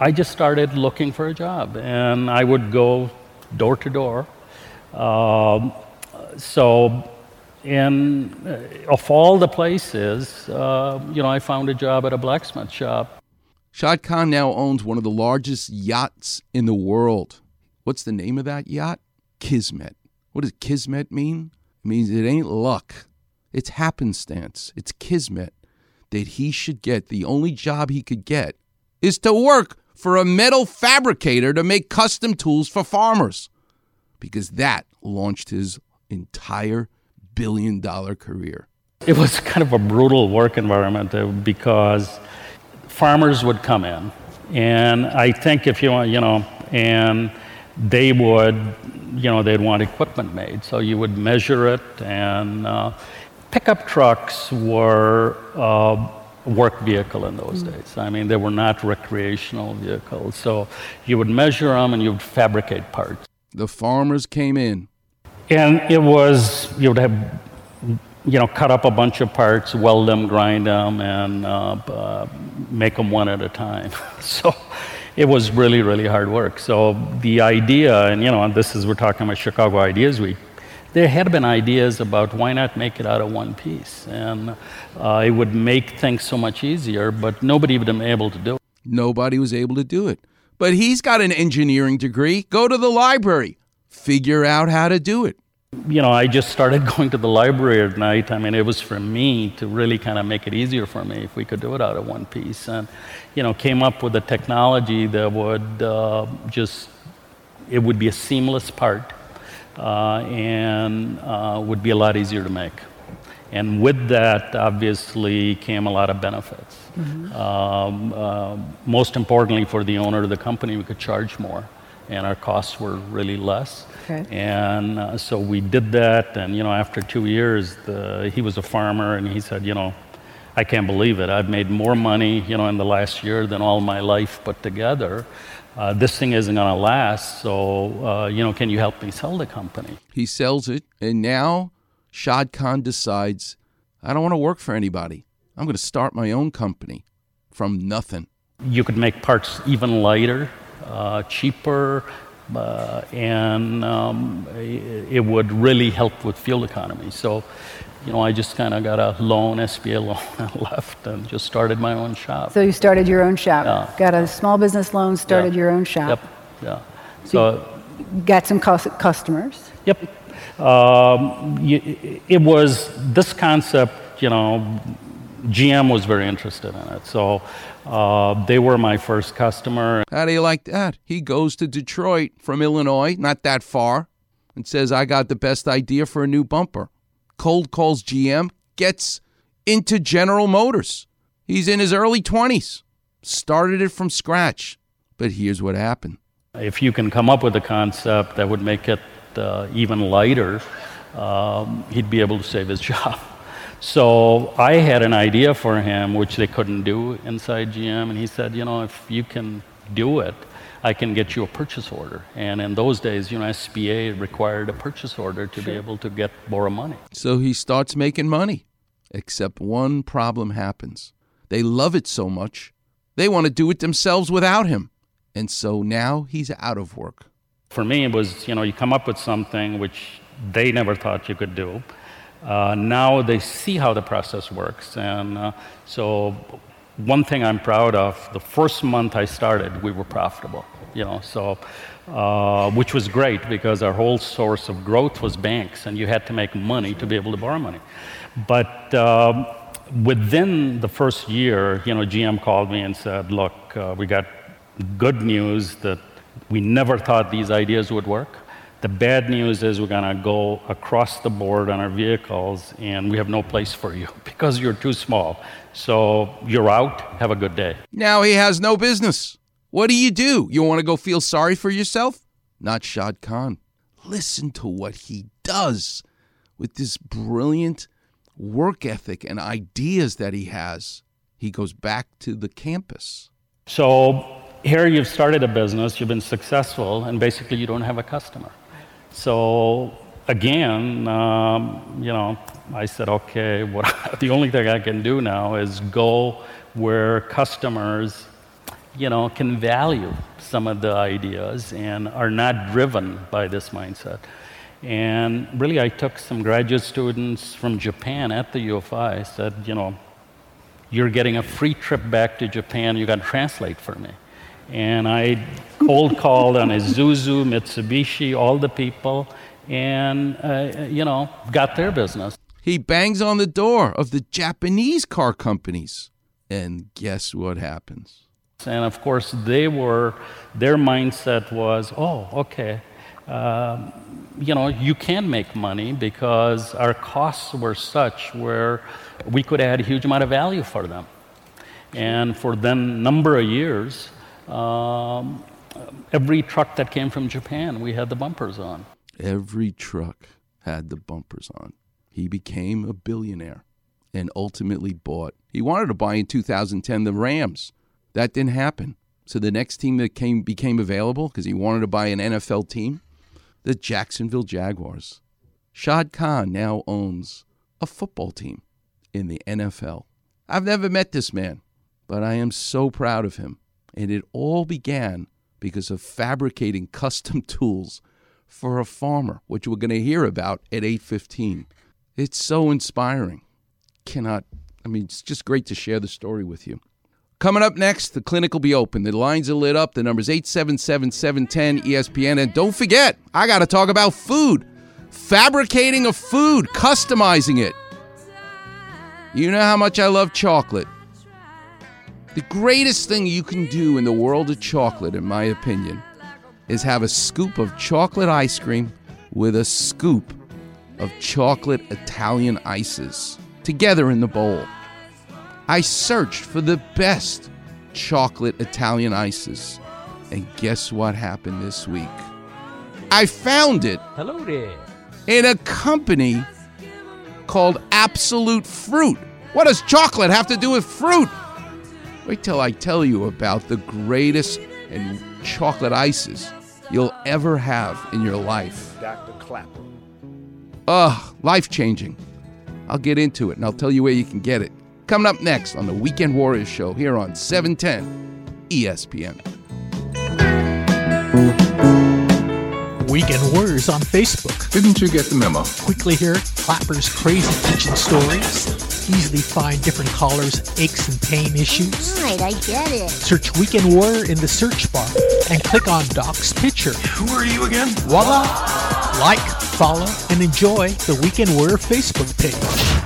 I just started looking for a job, and I would go door to door. Um, so, in uh, of all the places, uh, you know, I found a job at a blacksmith shop. Shad Khan now owns one of the largest yachts in the world. What's the name of that yacht? Kismet. What does Kismet mean? It means it ain't luck. It's happenstance. It's Kismet that he should get the only job he could get is to work for a metal fabricator to make custom tools for farmers because that launched his entire billion dollar career. It was kind of a brutal work environment uh, because farmers would come in, and I think if you want, you know, and they would, you know, they'd want equipment made. So you would measure it, and uh, pickup trucks were uh, work vehicle in those mm. days. I mean, they were not recreational vehicles. So you would measure them and you would fabricate parts. The farmers came in. And it was, you would have, you know, cut up a bunch of parts, weld them, grind them, and uh, uh, make them one at a time. so it was really, really hard work. So the idea, and you know, and this is, we're talking about Chicago Ideas Week, there had been ideas about why not make it out of one piece. And uh, it would make things so much easier, but nobody would have been able to do it. Nobody was able to do it. But he's got an engineering degree. Go to the library, figure out how to do it. You know, I just started going to the library at night. I mean, it was for me to really kind of make it easier for me if we could do it out of one piece. And, you know, came up with a technology that would uh, just, it would be a seamless part and uh, would be a lot easier to make. And with that, obviously, came a lot of benefits. Mm-hmm. Um, uh, most importantly, for the owner of the company, we could charge more, and our costs were really less. Okay. And uh, so we did that. And you know, after two years, the, he was a farmer, and he said, you know, I can't believe it. I've made more money, you know, in the last year than all my life put together. Uh, this thing isn't going to last. So, uh, you know, can you help me sell the company? He sells it, and now Shad Khan decides, I don't want to work for anybody. I'm going to start my own company from nothing. You could make parts even lighter, uh, cheaper, uh, and um, it would really help with fuel economy. So, you know, I just kind of got a loan, SBA loan, and left and just started my own shop. So you started your own shop. Yeah. Got a small business loan, started yeah. your own shop. Yep. Yeah. So, so got some customers. Yep. Um, it was this concept, you know, GM was very interested in it. So uh, they were my first customer. How do you like that? He goes to Detroit from Illinois, not that far, and says, I got the best idea for a new bumper. Cold calls GM, gets into General Motors. He's in his early 20s, started it from scratch. But here's what happened. If you can come up with a concept that would make it uh, even lighter, um, he'd be able to save his job. So I had an idea for him, which they couldn't do inside GM, and he said, you know, if you can do it, I can get you a purchase order. And in those days, you know, SBA required a purchase order to sure. be able to get borrow money. So he starts making money, except one problem happens. They love it so much, they want to do it themselves without him. And so now he's out of work. For me, it was, you know, you come up with something which they never thought you could do. Uh, now they see how the process works. And uh, so, one thing I'm proud of the first month I started, we were profitable, you know, so. Uh, which was great because our whole source of growth was banks, and you had to make money to be able to borrow money. But um, within the first year, you know, GM called me and said, "Look, uh, we got good news that we never thought these ideas would work. The bad news is we're going to go across the board on our vehicles and we have no place for you because you're too small. So you're out. Have a good day. Now he has no business. What do you do? You want to go feel sorry for yourself? Not Shad Khan. Listen to what he does with this brilliant work ethic and ideas that he has. He goes back to the campus. So here you've started a business, you've been successful, and basically you don't have a customer. So again, um, you know, I said, okay, what, the only thing I can do now is go where customers you know, can value some of the ideas and are not driven by this mindset. And really, I took some graduate students from Japan at the U of I, said, you know, you're getting a free trip back to Japan, you got to translate for me. And I cold called on Isuzu, Mitsubishi, all the people, and, uh, you know, got their business. He bangs on the door of the Japanese car companies. And guess what happens? And of course, they were, their mindset was, oh, okay, um, you know, you can make money because our costs were such where we could add a huge amount of value for them. And for then number of years, um, Um, every truck that came from Japan, we had the bumpers on. Every truck had the bumpers on. He became a billionaire and ultimately bought. He wanted to buy in 2010 the Rams. That didn't happen. So the next team that came became available because he wanted to buy an NFL team, the Jacksonville Jaguars. Shad Khan now owns a football team in the NFL. I've never met this man, but I am so proud of him. And it all began because of fabricating custom tools for a farmer, which we're going to hear about at 8:15. It's so inspiring. Cannot I mean, it's just great to share the story with you. Coming up next, the clinic will be open. The lines are lit up. The number's 877 710 ESPN. And don't forget, I got to talk about food. Fabricating a food, customizing it. You know how much I love chocolate. The greatest thing you can do in the world of chocolate, in my opinion, is have a scoop of chocolate ice cream with a scoop of chocolate Italian ices together in the bowl. I searched for the best chocolate Italian ices. And guess what happened this week? I found it. Hello there. In a company called Absolute Fruit. What does chocolate have to do with fruit? Wait till I tell you about the greatest and chocolate ices you'll ever have in your life. Dr. Klapper. Ugh, life changing. I'll get into it and I'll tell you where you can get it. Coming up next on the Weekend Warriors Show here on 710 ESPN. Weekend Warriors on Facebook. Didn't you get the memo? Quickly hear Klapper's crazy kitchen stories. Easily find different callers' aches and pain issues. Right, I get it. Search Weekend Warrior in the search bar and click on Doc's picture. Who are you again? Voila! Like, follow, and enjoy the Weekend Warrior Facebook page.